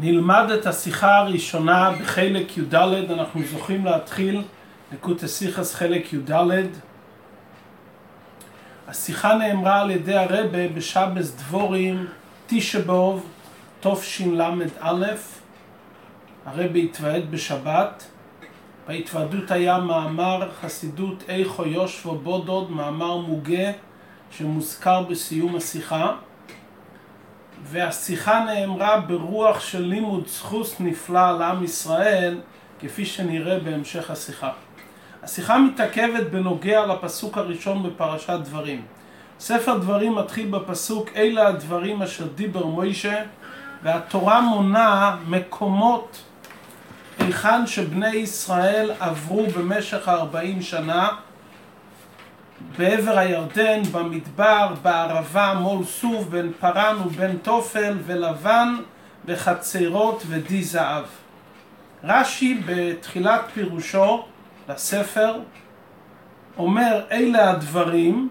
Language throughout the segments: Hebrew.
נלמד את השיחה הראשונה בחלק י"ד, אנחנו זוכים להתחיל לקוטי סיכס חלק י"ד. השיחה נאמרה על ידי הרבה בשבס דבורים תשבוב תשל"א, הרבה התוועד בשבת, בהתוועדות היה מאמר חסידות איכו יושבו בודוד, מאמר מוגה שמוזכר בסיום השיחה. והשיחה נאמרה ברוח של לימוד זכוס נפלא על עם ישראל, כפי שנראה בהמשך השיחה. השיחה מתעכבת בנוגע לפסוק הראשון בפרשת דברים. ספר דברים מתחיל בפסוק אלה הדברים אשר דיבר מוישה והתורה מונה מקומות היכן שבני ישראל עברו במשך ארבעים שנה בעבר הירדן, במדבר, בערבה, מול סוף, בין פרן ובין תופל ולבן וחצרות ודי זהב. רש"י בתחילת פירושו לספר אומר אלה הדברים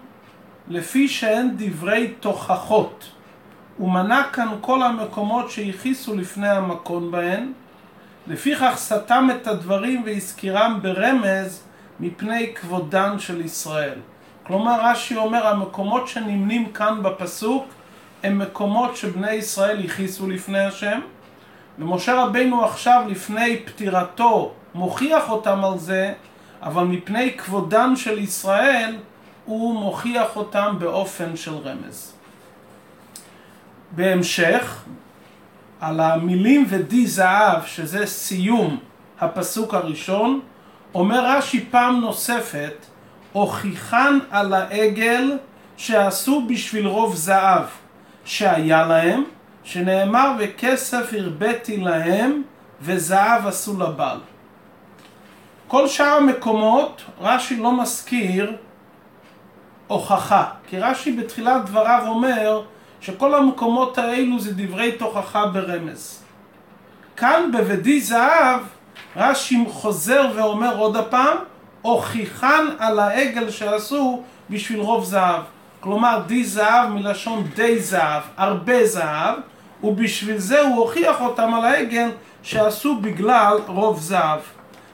לפי שהן דברי תוכחות ומנה כאן כל המקומות שהכיסו לפני המקום בהן לפיכך סתם את הדברים והזכירם ברמז מפני כבודן של ישראל. כלומר רש"י אומר המקומות שנמנים כאן בפסוק הם מקומות שבני ישראל הכיסו לפני השם ומשה רבינו עכשיו לפני פטירתו מוכיח אותם על זה אבל מפני כבודן של ישראל הוא מוכיח אותם באופן של רמז. בהמשך על המילים ודי זהב שזה סיום הפסוק הראשון אומר רש"י פעם נוספת הוכיחן על העגל שעשו בשביל רוב זהב שהיה להם, שנאמר וכסף הרביתי להם וזהב עשו לבעל. כל שאר המקומות רש"י לא מזכיר הוכחה, כי רש"י בתחילת דבריו אומר שכל המקומות האלו זה דברי תוכחה ברמז. כאן בבדי זהב רש"י חוזר ואומר עוד הפעם הוכיחן על העגל שעשו בשביל רוב זהב. כלומר די זהב מלשון די זהב, הרבה זהב, ובשביל זה הוא הוכיח אותם על העגל שעשו בגלל רוב זהב.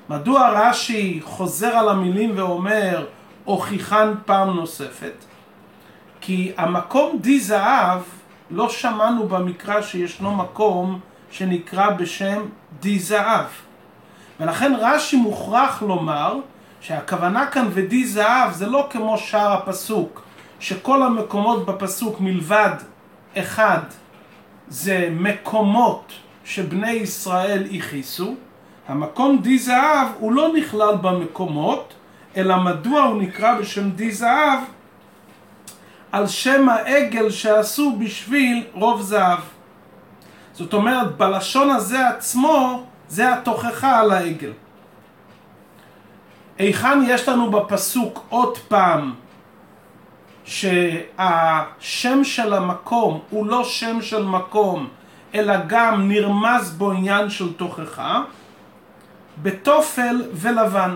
מדוע רש"י חוזר על המילים ואומר הוכיחן פעם נוספת? כי המקום די זהב, לא שמענו במקרא שישנו מקום שנקרא בשם די זהב. ולכן רש"י מוכרח לומר שהכוונה כאן ודי זהב זה לא כמו שאר הפסוק, שכל המקומות בפסוק מלבד אחד זה מקומות שבני ישראל הכיסו, המקום די זהב הוא לא נכלל במקומות, אלא מדוע הוא נקרא בשם די זהב? על שם העגל שעשו בשביל רוב זהב. זאת אומרת, בלשון הזה עצמו, זה התוכחה על העגל. היכן יש לנו בפסוק עוד פעם שהשם של המקום הוא לא שם של מקום אלא גם נרמז בו עניין של תוכחה בתופל ולבן.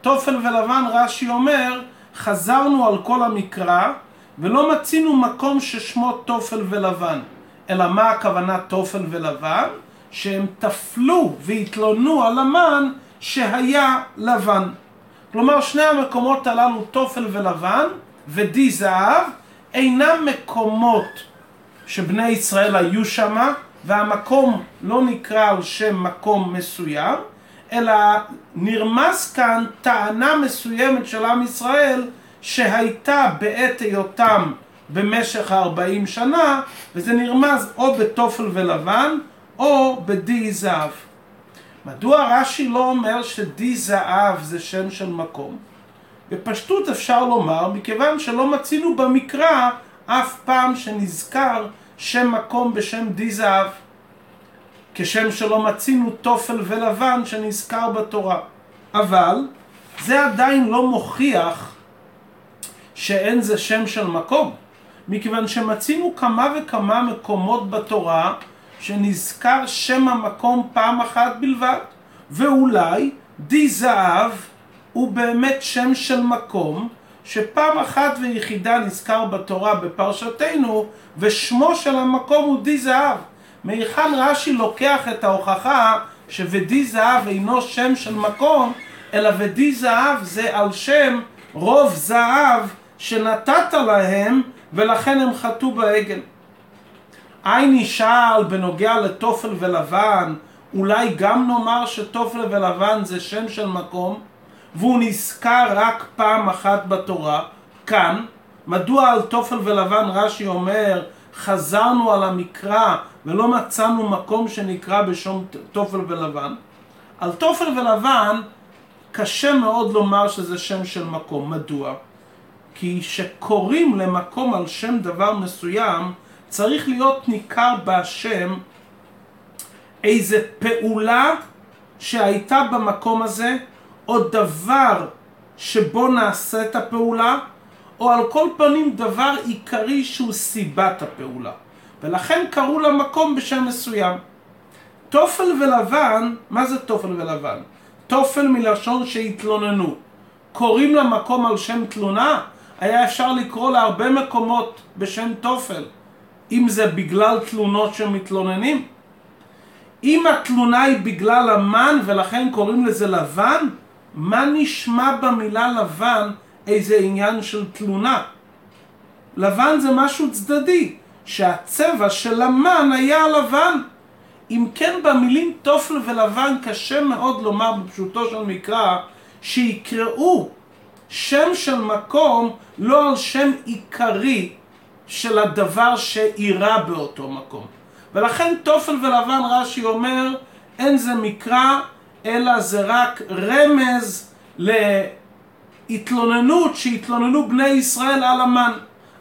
תופל ולבן רש"י אומר חזרנו על כל המקרא ולא מצינו מקום ששמו תופל ולבן אלא מה הכוונה תופל ולבן? שהם תפלו והתלוננו על המן שהיה לבן. כלומר שני המקומות הללו תופל ולבן ודי זהב אינם מקומות שבני ישראל היו שמה והמקום לא נקרא על שם מקום מסוים אלא נרמז כאן טענה מסוימת של עם ישראל שהייתה בעת היותם במשך הארבעים שנה וזה נרמז או בתופל ולבן או בדי זהב. מדוע רש"י לא אומר שדי זהב זה שם של מקום? בפשטות אפשר לומר, מכיוון שלא מצינו במקרא אף פעם שנזכר שם מקום בשם די זהב, כשם שלא מצינו תופל ולבן שנזכר בתורה. אבל זה עדיין לא מוכיח שאין זה שם של מקום, מכיוון שמצינו כמה וכמה מקומות בתורה שנזכר שם המקום פעם אחת בלבד, ואולי די זהב הוא באמת שם של מקום שפעם אחת ויחידה נזכר בתורה בפרשתנו ושמו של המקום הוא די זהב מהיכן רש"י לוקח את ההוכחה שוודי זהב אינו שם של מקום, אלא ודי זהב זה על שם רוב זהב שנתת להם ולכן הם חטאו בעגל. עין ישאל בנוגע לתופל ולבן, אולי גם נאמר שתופל ולבן זה שם של מקום, והוא נזכר רק פעם אחת בתורה, כאן, מדוע על תופל ולבן רש"י אומר, חזרנו על המקרא ולא מצאנו מקום שנקרא בשום תופל ולבן? על תופל ולבן קשה מאוד לומר שזה שם של מקום. מדוע? כי שקוראים למקום על שם דבר מסוים, צריך להיות ניכר בשם איזה פעולה שהייתה במקום הזה, או דבר שבו נעשית הפעולה, או על כל פנים דבר עיקרי שהוא סיבת הפעולה. ולכן קראו למקום בשם מסוים. תופל ולבן, מה זה תופל ולבן? תופל מלשון שהתלוננו. קוראים למקום על שם תלונה? היה אפשר לקרוא להרבה מקומות בשם תופל. אם זה בגלל תלונות שמתלוננים? אם התלונה היא בגלל המן ולכן קוראים לזה לבן, מה נשמע במילה לבן איזה עניין של תלונה? לבן זה משהו צדדי, שהצבע של המן היה לבן. אם כן במילים תופל ולבן קשה מאוד לומר בפשוטו של מקרא שיקראו שם של מקום לא על שם עיקרי של הדבר שאירע באותו מקום. ולכן תופל ולבן רש"י אומר אין זה מקרא אלא זה רק רמז להתלוננות שהתלוננו בני ישראל על המן.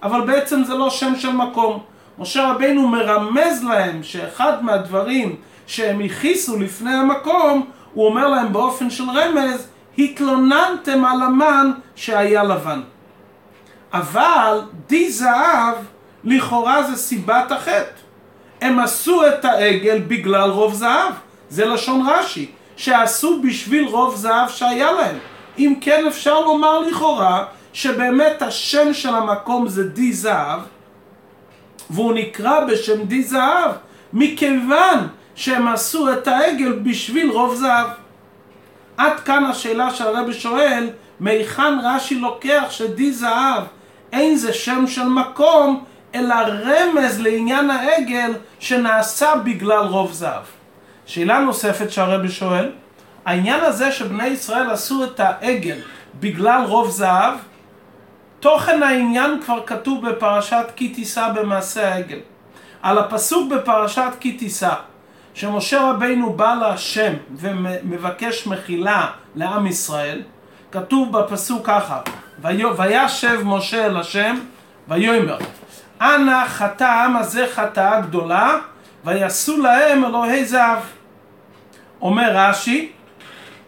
אבל בעצם זה לא שם של מקום. משה רבינו מרמז להם שאחד מהדברים שהם הכיסו לפני המקום הוא אומר להם באופן של רמז התלוננתם על המן שהיה לבן אבל די זהב לכאורה זה סיבת החטא. הם עשו את העגל בגלל רוב זהב. זה לשון רש"י שעשו בשביל רוב זהב שהיה להם. אם כן אפשר לומר לכאורה שבאמת השם של המקום זה די זהב והוא נקרא בשם די זהב מכיוון שהם עשו את העגל בשביל רוב זהב. עד כאן השאלה שהרבי שואל מהיכן רש"י לוקח שדי זהב אין זה שם של מקום אלא רמז לעניין העגל שנעשה בגלל רוב זהב. שאלה נוספת שהרבי שואל, העניין הזה שבני ישראל עשו את העגל בגלל רוב זהב, תוכן העניין כבר כתוב בפרשת כי תישא במעשה העגל. על הפסוק בפרשת כי תישא, שמשה רבינו בא להשם ומבקש מחילה לעם ישראל, כתוב בפסוק ככה, וישב משה אל השם ויאמר אנא חטא העם הזה חטאה גדולה ויעשו להם אלוהי זהב. אומר רש"י,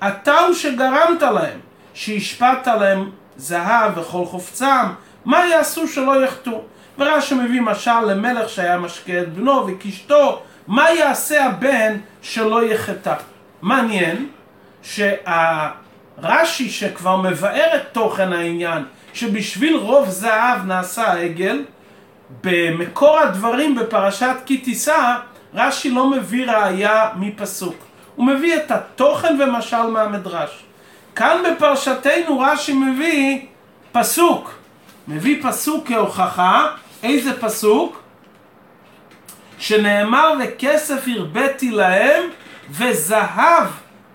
אתה הוא שגרמת להם, שהשפעת להם זהב וכל חופצם, מה יעשו שלא יחטאו? ורש"י מביא משל למלך שהיה משקה את בנו וקישתו, מה יעשה הבן שלא יחטא? מעניין שהרש"י שכבר מבאר את תוכן העניין, שבשביל רוב זהב נעשה העגל, במקור הדברים בפרשת כי תישא, רש"י לא מביא ראייה מפסוק. הוא מביא את התוכן ומשל מהמדרש. כאן בפרשתנו רש"י מביא פסוק. מביא פסוק כהוכחה. איזה פסוק? שנאמר וכסף הרביתי להם וזהב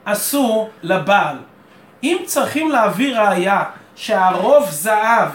עשו לבעל. אם צריכים להביא ראייה שהרוב זהב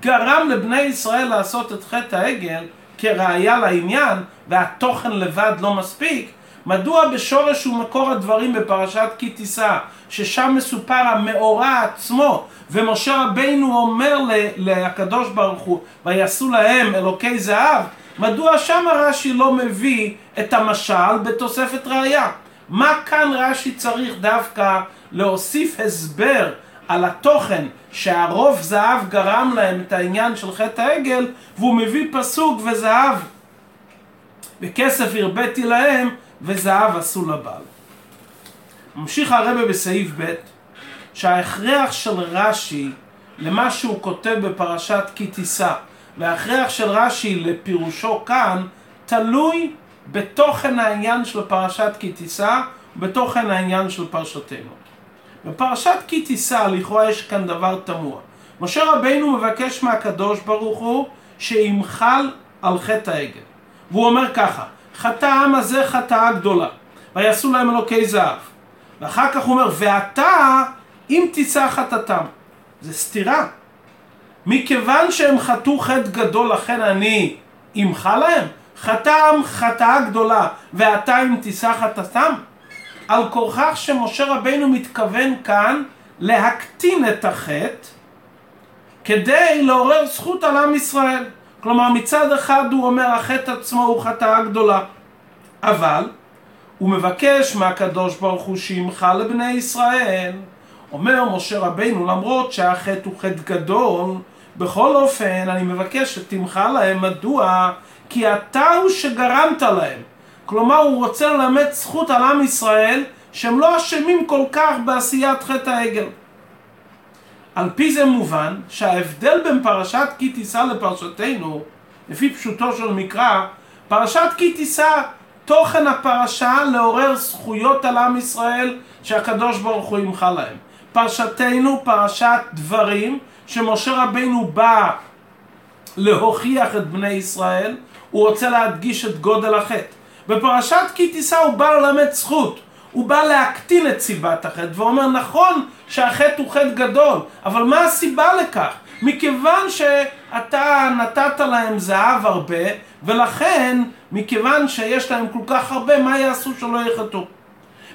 גרם לבני ישראל לעשות את חטא העגל כראיה לעניין והתוכן לבד לא מספיק מדוע בשורש ומקור הדברים בפרשת כי תישא ששם מסופר המאורע עצמו ומשה רבינו אומר לקדוש ברוך הוא ויעשו להם אלוקי זהב מדוע שם רש"י לא מביא את המשל בתוספת ראייה? מה כאן רש"י צריך דווקא להוסיף הסבר על התוכן שהרוב זהב גרם להם את העניין של חטא העגל והוא מביא פסוק וזהב וכסף הרביתי להם וזהב עשו לבעל. ממשיך הרבה בסעיף ב' שההכרח של רש"י למה שהוא כותב בפרשת כי תישא וההכרח של רש"י לפירושו כאן תלוי בתוכן העניין של פרשת כי תישא, בתוכן העניין של פרשתנו. בפרשת כי תישא, לכאורה יש כאן דבר תמוה. משה רבינו מבקש מהקדוש ברוך הוא שימחל על חטא העגל. והוא אומר ככה, חטא העם הזה חטאה גדולה, ויעשו להם אלוקי זהב. ואחר כך הוא אומר, ואתה אם תישא חטאתם. זה סתירה. מכיוון שהם חטאו חטא גדול, לכן אני אמחה להם? חטאם חטאה גדולה, ואתה אם תישא חטאתם? על כורכך שמשה רבינו מתכוון כאן להקטין את החטא כדי לעורר זכות על עם ישראל. כלומר מצד אחד הוא אומר החטא עצמו הוא חטאה גדולה אבל הוא מבקש מהקדוש ברוך הוא שימחה לבני ישראל אומר משה רבינו למרות שהחטא הוא חטא גדול בכל אופן אני מבקש שתמחה להם מדוע כי אתה הוא שגרמת להם כלומר הוא רוצה ללמד זכות על עם ישראל שהם לא אשמים כל כך בעשיית חטא העגל על פי זה מובן שההבדל בין פרשת כי תישא לפרשתנו, לפי פשוטו של מקרא, פרשת כי תישא, תוכן הפרשה לעורר זכויות על עם ישראל שהקדוש ברוך הוא ימחה להם. פרשתנו פרשת דברים שמשה רבינו בא להוכיח את בני ישראל, הוא רוצה להדגיש את גודל החטא. בפרשת כי תישא הוא בא ללמד זכות. הוא בא להקטין את סיבת החטא ואומר נכון שהחטא הוא חטא גדול אבל מה הסיבה לכך? מכיוון שאתה נתת להם זהב הרבה ולכן מכיוון שיש להם כל כך הרבה מה יעשו שלא יחטאו?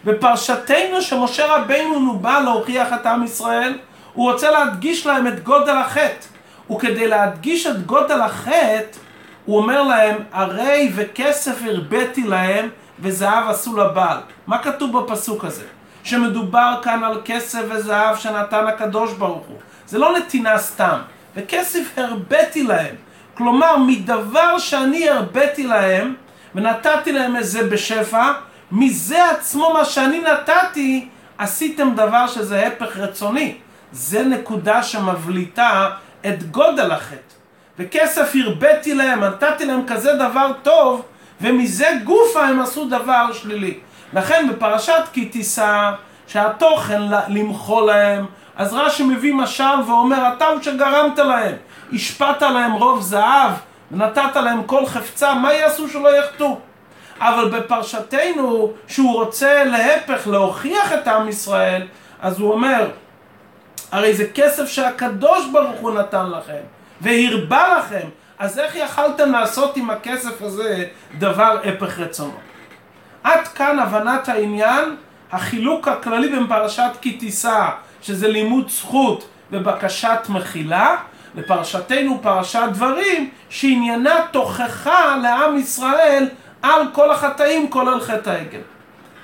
בפרשתנו שמשה רבינו בא להוכיח את עם ישראל הוא רוצה להדגיש להם את גודל החטא וכדי להדגיש את גודל החטא הוא אומר להם הרי וכסף הרביתי להם וזהב עשו לבעל. מה כתוב בפסוק הזה? שמדובר כאן על כסף וזהב שנתן הקדוש ברוך הוא. זה לא נתינה סתם. וכסף הרביתי להם. כלומר, מדבר שאני הרביתי להם, ונתתי להם את זה בשפע, מזה עצמו מה שאני נתתי, עשיתם דבר שזה הפך רצוני. זה נקודה שמבליטה את גודל החטא. וכסף הרביתי להם, נתתי להם כזה דבר טוב, ומזה גופה הם עשו דבר שלילי. לכן בפרשת כי תישא, שהתוכן למחול להם, אז רש"י מביא משל ואומר, אתה הוא שגרמת להם, השפעת להם רוב זהב, ונתת להם כל חפצה, מה יעשו שלא יחטאו? אבל בפרשתנו, שהוא רוצה להפך להוכיח את עם ישראל, אז הוא אומר, הרי זה כסף שהקדוש ברוך הוא נתן לכם, והרבה לכם, אז איך יכלתם לעשות עם הכסף הזה דבר הפך רצונו? עד כאן הבנת העניין, החילוק הכללי בין פרשת כי תישא, שזה לימוד זכות ובקשת מחילה, לפרשתנו פרשת דברים, שעניינה תוכחה לעם ישראל על כל החטאים, כולל חטא העגל.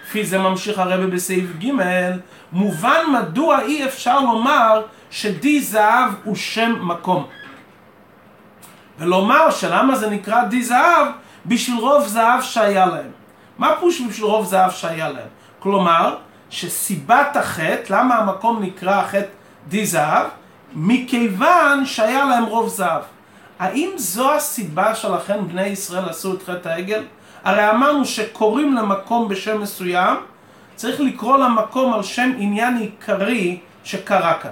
לפי זה ממשיך הרבי בסעיף ג', מובן מדוע אי אפשר לומר שדי זהב הוא שם מקום. ולומר שלמה זה נקרא די זהב? בשביל רוב זהב שהיה להם. מה פירוש בשביל רוב זהב שהיה להם? כלומר, שסיבת החטא, למה המקום נקרא החטא די זהב? מכיוון שהיה להם רוב זהב. האם זו הסיבה שלכם בני ישראל עשו את חטא העגל? הרי אמרנו שקוראים למקום בשם מסוים, צריך לקרוא למקום על שם עניין עיקרי שקרה כאן.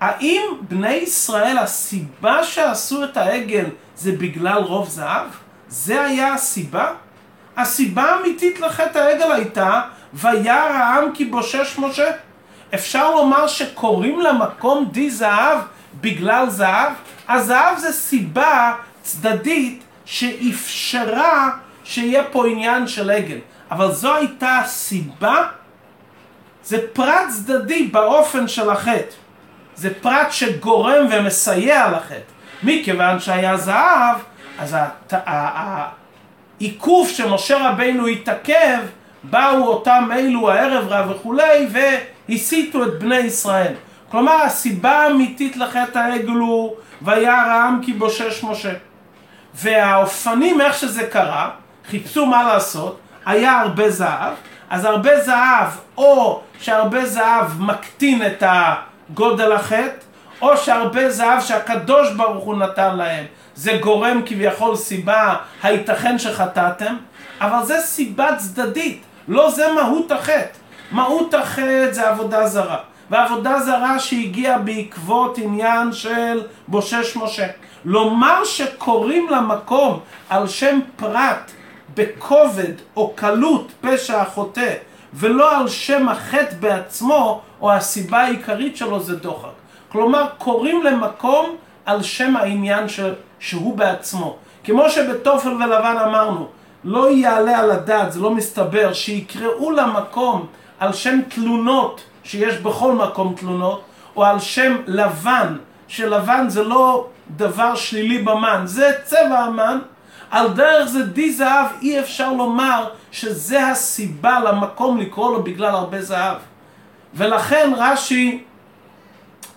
האם בני ישראל, הסיבה שעשו את העגל זה בגלל רוב זהב? זה היה הסיבה? הסיבה האמיתית לחטא העגל הייתה וירא העם כי בושש משה. אפשר לומר שקוראים למקום די זהב בגלל זהב? הזהב זה סיבה צדדית שאפשרה שיהיה פה עניין של עגל. אבל זו הייתה הסיבה? זה פרט צדדי באופן של החטא. זה פרט שגורם ומסייע לחטא. מכיוון שהיה זהב, אז העיכוב שמשה רבינו התעכב, באו אותם אלו הערב רב וכולי, והסיתו את בני ישראל. כלומר, הסיבה האמיתית לחטא העגל הוא וירא העם כי בושש משה. והאופנים, איך שזה קרה, חיפשו מה לעשות, היה הרבה זהב, אז הרבה זהב, או שהרבה זהב מקטין את ה... גודל החטא, או שהרבה זהב שהקדוש ברוך הוא נתן להם, זה גורם כביכול סיבה, הייתכן שחטאתם, אבל זה סיבה צדדית, לא זה מהות החטא. מהות החטא זה עבודה זרה. ועבודה זרה שהגיעה בעקבות עניין של בושש משה. לומר שקוראים למקום על שם פרט בכובד או קלות פשע החוטא ולא על שם החטא בעצמו או הסיבה העיקרית שלו זה דוחק. כלומר קוראים למקום על שם העניין ש... שהוא בעצמו. כמו שבתופל ולבן אמרנו, לא יעלה על הדעת, זה לא מסתבר, שיקראו למקום על שם תלונות, שיש בכל מקום תלונות, או על שם לבן, שלבן זה לא דבר שלילי במן, זה צבע המן, על דרך זה די זהב אי אפשר לומר שזה הסיבה למקום לקרוא לו בגלל הרבה זהב. ולכן רש"י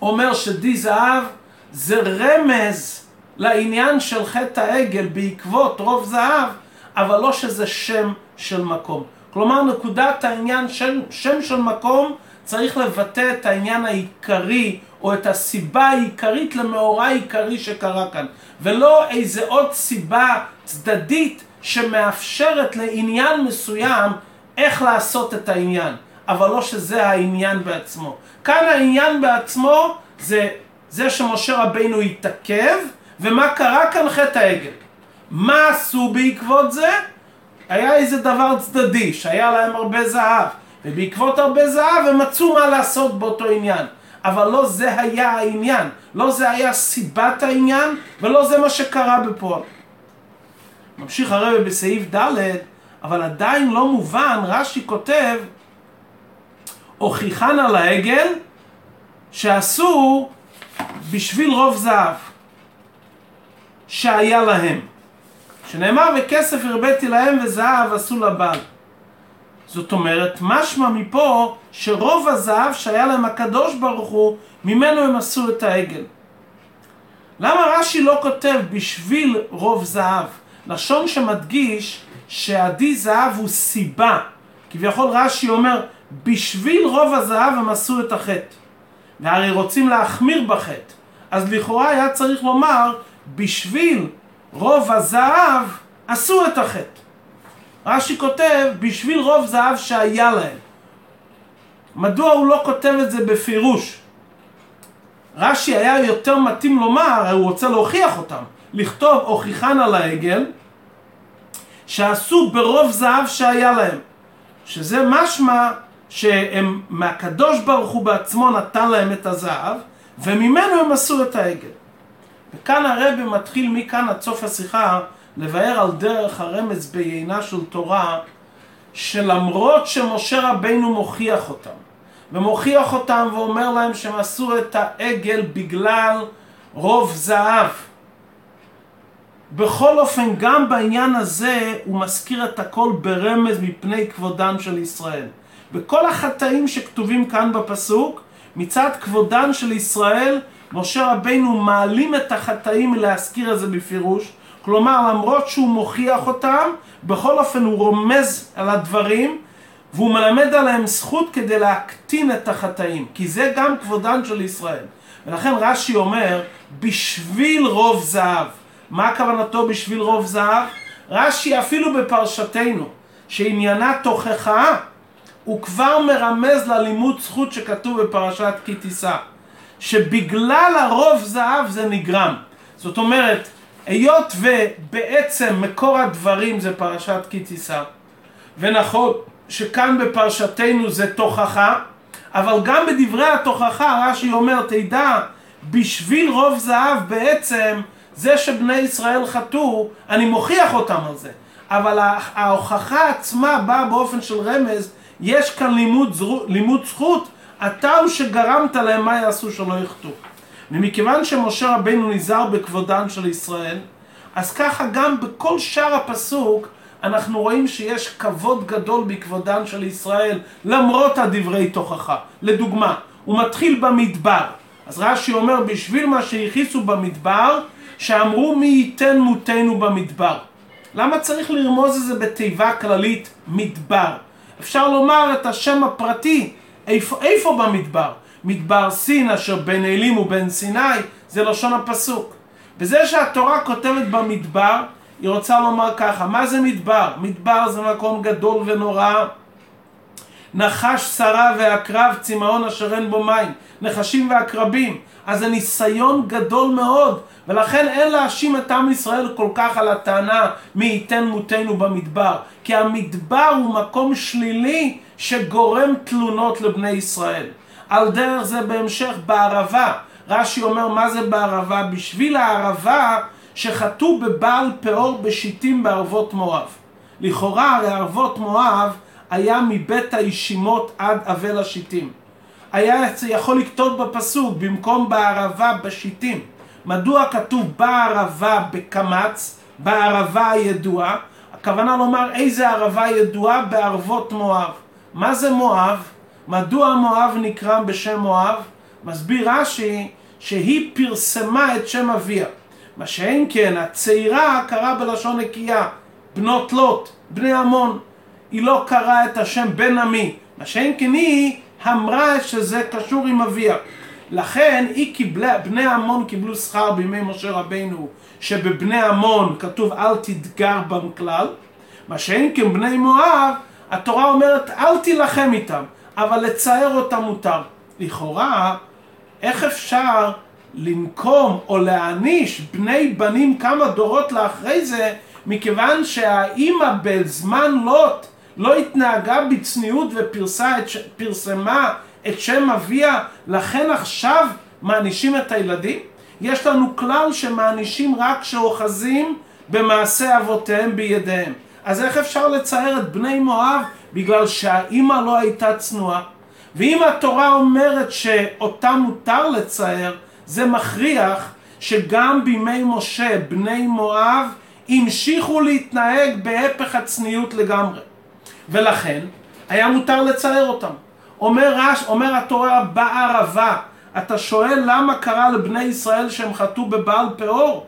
אומר שדי זהב זה רמז לעניין של חטא העגל בעקבות רוב זהב, אבל לא שזה שם של מקום. כלומר נקודת העניין שם, שם של מקום צריך לבטא את העניין העיקרי או את הסיבה העיקרית למאורע העיקרי שקרה כאן ולא איזה עוד סיבה צדדית שמאפשרת לעניין מסוים איך לעשות את העניין אבל לא שזה העניין בעצמו כאן העניין בעצמו זה זה שמשה רבינו התעכב ומה קרה כאן חטא העגל מה עשו בעקבות זה? היה איזה דבר צדדי שהיה להם הרבה זהב ובעקבות הרבה זהב הם מצאו מה לעשות באותו עניין. אבל לא זה היה העניין, לא זה היה סיבת העניין, ולא זה מה שקרה בפועל. ממשיך הרב בסעיף ד', אבל עדיין לא מובן, רש"י כותב, הוכיחן על העגל שעשו בשביל רוב זהב שהיה להם. שנאמר וכסף הרביתי להם וזהב עשו לבעל. זאת אומרת, משמע מפה שרוב הזהב שהיה להם הקדוש ברוך הוא, ממנו הם עשו את העגל. למה רש"י לא כותב בשביל רוב זהב? לשון שמדגיש שעדי זהב הוא סיבה. כביכול רש"י אומר, בשביל רוב הזהב הם עשו את החטא. והרי רוצים להחמיר בחטא. אז לכאורה היה צריך לומר, בשביל רוב הזהב עשו את החטא. רש"י כותב, בשביל רוב זהב שהיה להם. מדוע הוא לא כותב את זה בפירוש? רש"י היה יותר מתאים לומר, הוא רוצה להוכיח אותם, לכתוב הוכיחן על העגל, שעשו ברוב זהב שהיה להם. שזה משמע שהם, מהקדוש ברוך הוא בעצמו נתן להם את הזהב, וממנו הם עשו את העגל. וכאן הרבי מתחיל מכאן עד סוף השיחה לבאר על דרך הרמז בעיינה של תורה, שלמרות שמשה רבינו מוכיח אותם, ומוכיח אותם ואומר להם שהם עשו את העגל בגלל רוב זהב. בכל אופן, גם בעניין הזה הוא מזכיר את הכל ברמז מפני כבודם של ישראל. בכל החטאים שכתובים כאן בפסוק, מצד כבודן של ישראל, משה רבינו מעלים את החטאים להזכיר את זה בפירוש, כלומר, למרות שהוא מוכיח אותם, בכל אופן הוא רומז על הדברים, והוא מלמד עליהם זכות כדי להקטין את החטאים, כי זה גם כבודן של ישראל. ולכן רש"י אומר, בשביל רוב זהב. מה כוונתו בשביל רוב זהב? רש"י אפילו בפרשתנו, שעניינה תוכחה, הוא כבר מרמז ללימוד זכות שכתוב בפרשת כי תישא. שבגלל הרוב זהב זה נגרם. זאת אומרת, היות ובעצם מקור הדברים זה פרשת כי תישא, ונכון שכאן בפרשתנו זה תוכחה, אבל גם בדברי התוכחה רש"י אומר, תדע, בשביל רוב זהב בעצם זה שבני ישראל חטאו, אני מוכיח אותם על זה. אבל ההוכחה עצמה באה באופן של רמז, יש כאן לימוד, לימוד זכות, אתה הוא שגרמת להם מה יעשו שלא יחטאו. ומכיוון שמשה רבינו נזהר בכבודן של ישראל, אז ככה גם בכל שאר הפסוק אנחנו רואים שיש כבוד גדול בכבודן של ישראל למרות הדברי תוכחה. לדוגמה, הוא מתחיל במדבר. אז רש"י אומר בשביל מה שהכיסו במדבר, שאמרו מי ייתן מותנו במדבר. למה צריך לרמוז את זה בתיבה כללית מדבר? אפשר לומר את השם הפרטי, איפה, איפה במדבר? מדבר סין אשר בין אלים ובין סיני, זה לשון הפסוק. וזה שהתורה כותבת במדבר, היא רוצה לומר ככה, מה זה מדבר? מדבר זה מקום גדול ונורא. נחש שרה ועקרב צמאון אשר אין בו מים, נחשים ועקרבים. אז זה ניסיון גדול מאוד, ולכן אין להאשים את עם ישראל כל כך על הטענה מי ייתן מותנו במדבר. כי המדבר הוא מקום שלילי שגורם תלונות לבני ישראל. על דרך זה בהמשך בערבה. רש"י אומר מה זה בערבה? בשביל הערבה שחטאו בבעל פאור בשיטים בערבות מואב. לכאורה הרי ערבות מואב היה מבית הישימות עד אבל השיטים. היה יכול לכתוב בפסוק במקום בערבה בשיטים. מדוע כתוב בערבה בקמץ, בערבה הידועה? הכוונה לומר איזה ערבה ידועה בערבות מואב. מה זה מואב? מדוע מואב נקרא בשם מואב? מסביר רש"י שהיא פרסמה את שם אביה. מה שאין כן, הצעירה קראה בלשון נקייה, בנות לוט, בני עמון. היא לא קראה את השם בן עמי. מה שאין כן היא אמרה שזה קשור עם אביה. לכן היא קיבלה, בני עמון קיבלו שכר בימי משה רבינו, שבבני עמון כתוב אל תדגר בם כלל. מה שאין כן בני מואב, התורה אומרת אל תילחם איתם, אבל לצער אותם מותר. לכאורה, איך אפשר לנקום או להעניש בני בנים כמה דורות לאחרי זה, מכיוון שהאימא בזמן לוט לא התנהגה בצניעות ופרסמה את שם אביה, לכן עכשיו מענישים את הילדים? יש לנו כלל שמענישים רק כשאוחזים במעשה אבותיהם בידיהם. אז איך אפשר לצייר את בני מואב בגלל שהאימא לא הייתה צנועה? ואם התורה אומרת שאותה מותר לצייר, זה מכריח שגם בימי משה בני מואב המשיכו להתנהג בהפך הצניעות לגמרי. ולכן היה מותר לצייר אותם. אומר, רש, אומר התורה בערבה, אתה שואל למה קרה לבני ישראל שהם חטאו בבעל פאור?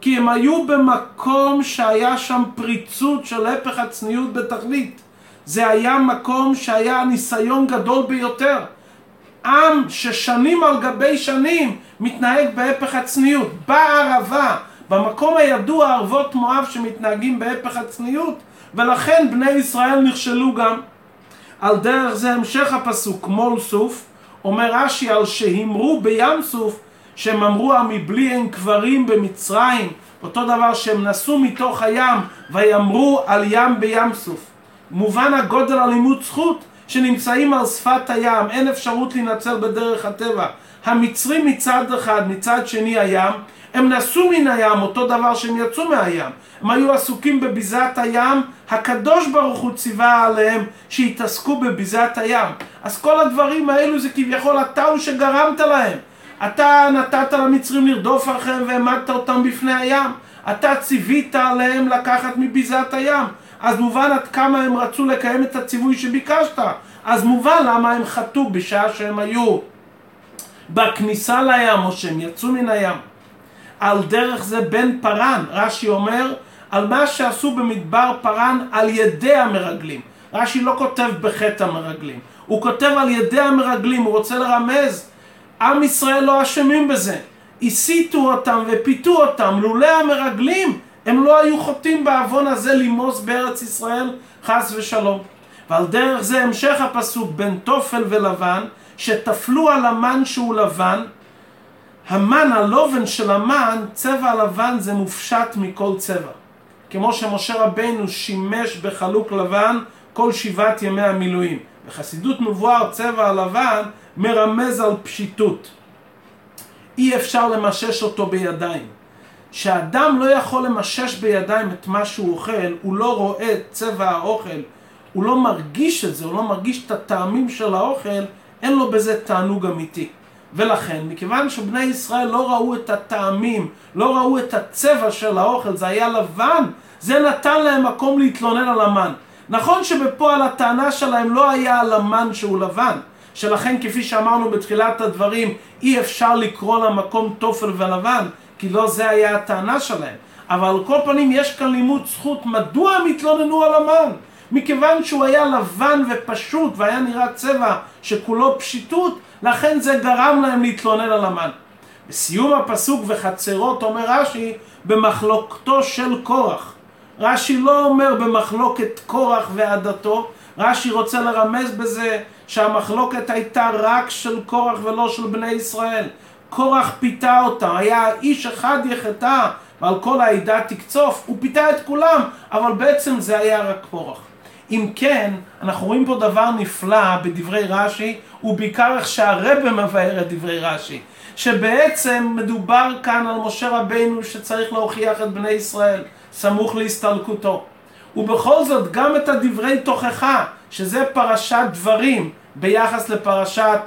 כי הם היו במקום שהיה שם פריצות של הפך הצניעות בתכלית. זה היה מקום שהיה ניסיון גדול ביותר. עם ששנים על גבי שנים מתנהג בהפך הצניעות. בערבה, במקום הידוע ערבות מואב שמתנהגים בהפך הצניעות, ולכן בני ישראל נכשלו גם. על דרך זה המשך הפסוק, מול סוף, אומר רש"י על שהימרו בים סוף, שהם אמרו המבלי אין קברים במצרים, אותו דבר שהם נסעו מתוך הים ויאמרו על ים בים סוף. מובן הגודל הלימוד זכות שנמצאים על שפת הים, אין אפשרות להינצל בדרך הטבע. המצרים מצד אחד, מצד שני הים, הם נסעו מן הים, אותו דבר שהם יצאו מהים. הם היו עסוקים בביזת הים, הקדוש ברוך הוא ציווה עליהם שיתעסקו בביזת הים. אז כל הדברים האלו זה כביכול אתה הוא שגרמת להם. אתה נתת למצרים לרדוף אחריהם והעמדת אותם בפני הים. אתה ציווית עליהם לקחת מביזת הים. אז מובן עד כמה הם רצו לקיים את הציווי שביקשת. אז מובן למה הם חטאו בשעה שהם היו בכניסה לים או שהם יצאו מן הים. על דרך זה בן פרן, רש"י אומר, על מה שעשו במדבר פרן על ידי המרגלים. רש"י לא כותב בחטא המרגלים, הוא כותב על ידי המרגלים, הוא רוצה לרמז, עם ישראל לא אשמים בזה. הסיתו אותם ופיתו אותם, לולא המרגלים, הם לא היו חוטאים בעוון הזה למוס בארץ ישראל, חס ושלום. ועל דרך זה המשך הפסוק בין תופל ולבן, שטפלו על המן שהוא לבן, המן, הלובן של המן, צבע הלבן זה מופשט מכל צבע. כמו שמשה רבנו שימש בחלוק לבן כל שבעת ימי המילואים. בחסידות מבואר צבע הלבן מרמז על פשיטות. אי אפשר למשש אותו בידיים. כשאדם לא יכול למשש בידיים את מה שהוא אוכל, הוא לא רואה את צבע האוכל, הוא לא מרגיש את זה, הוא לא מרגיש את הטעמים של האוכל, אין לו בזה תענוג אמיתי. ולכן, מכיוון שבני ישראל לא ראו את הטעמים, לא ראו את הצבע של האוכל, זה היה לבן, זה נתן להם מקום להתלונן על המן. נכון שבפועל הטענה שלהם לא היה על המן שהוא לבן, שלכן כפי שאמרנו בתחילת הדברים, אי אפשר לקרוא למקום תופל ולבן, כי לא זה היה הטענה שלהם. אבל על כל פנים יש כאן לימוד זכות, מדוע הם התלוננו על המן? מכיוון שהוא היה לבן ופשוט והיה נראה צבע שכולו פשיטות, לכן זה גרם להם להתלונן על המן. בסיום הפסוק וחצרות אומר רש"י במחלוקתו של קורח. רש"י לא אומר במחלוקת קורח ועדתו, רש"י רוצה לרמז בזה שהמחלוקת הייתה רק של קורח ולא של בני ישראל. קורח פיתה אותה, היה איש אחד יחטא ועל כל העדה תקצוף, הוא פיתה את כולם, אבל בעצם זה היה רק קורח. אם כן, אנחנו רואים פה דבר נפלא בדברי רש"י, ובעיקר איך שהרבא מבאר את דברי רש"י. שבעצם מדובר כאן על משה רבינו שצריך להוכיח את בני ישראל, סמוך להסתלקותו. ובכל זאת, גם את הדברי תוכחה, שזה פרשת דברים, ביחס לפרשת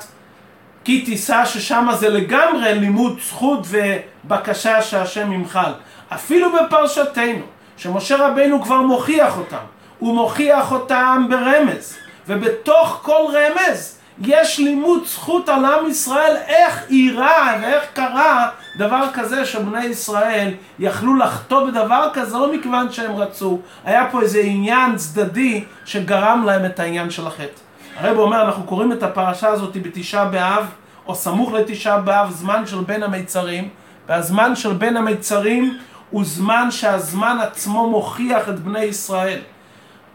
כי תישא, ששם זה לגמרי לימוד זכות ובקשה שהשם ימחל. אפילו בפרשתנו, שמשה רבינו כבר מוכיח אותם, הוא מוכיח אותם ברמז, ובתוך כל רמז יש לימוד זכות על עם ישראל איך אירע ואיך קרה דבר כזה שבני ישראל יכלו לחטוא בדבר כזה לא מכיוון שהם רצו, היה פה איזה עניין צדדי שגרם להם את העניין של החטא. הרב אומר, אנחנו קוראים את הפרשה הזאת בתשעה באב, או סמוך לתשעה באב, זמן של בין המיצרים, והזמן של בין המיצרים הוא זמן שהזמן עצמו מוכיח את בני ישראל.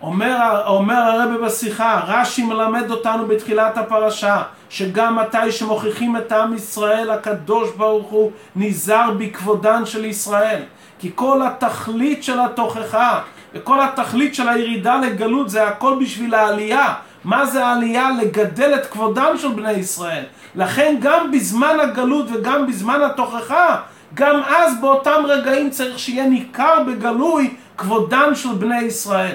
אומר, אומר הרבי בשיחה, רש"י מלמד אותנו בתחילת הפרשה, שגם מתי שמוכיחים את עם ישראל, הקדוש ברוך הוא נזהר בכבודן של ישראל. כי כל התכלית של התוכחה וכל התכלית של הירידה לגלות זה הכל בשביל העלייה. מה זה העלייה? לגדל את כבודם של בני ישראל. לכן גם בזמן הגלות וגם בזמן התוכחה, גם אז באותם רגעים צריך שיהיה ניכר בגלוי כבודם של בני ישראל.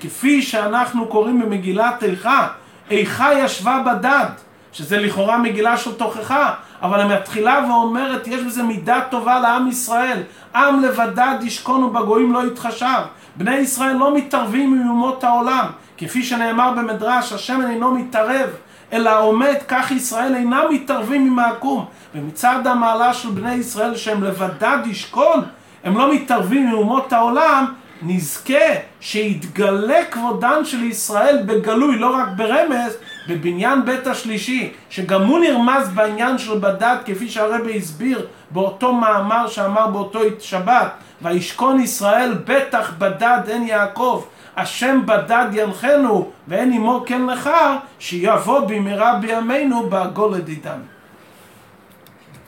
כפי שאנחנו קוראים במגילת איכה, איכה ישבה בדד, שזה לכאורה מגילה של תוכחה, אבל היא מתחילה ואומרת, יש בזה מידה טובה לעם ישראל. עם לבדד ישכון ובגויים לא יתחשב. בני ישראל לא מתערבים עם אומות העולם. כפי שנאמר במדרש, השם אינו מתערב, אלא עומד, כך ישראל אינם מתערבים עם העקום. ומצד המעלה של בני ישראל שהם לבדד ישכון, הם לא מתערבים עם אומות העולם, נזכה שיתגלה כבודן של ישראל בגלוי, לא רק ברמז, בבניין בית השלישי, שגם הוא נרמז בעניין של בדד, כפי שהרבי הסביר באותו מאמר שאמר באותו שבת, וישכון ישראל בטח בדד אין יעקב, השם בדד ינחנו ואין עמו כן לך, שיבוא במהרה בימינו בעגול לדידם.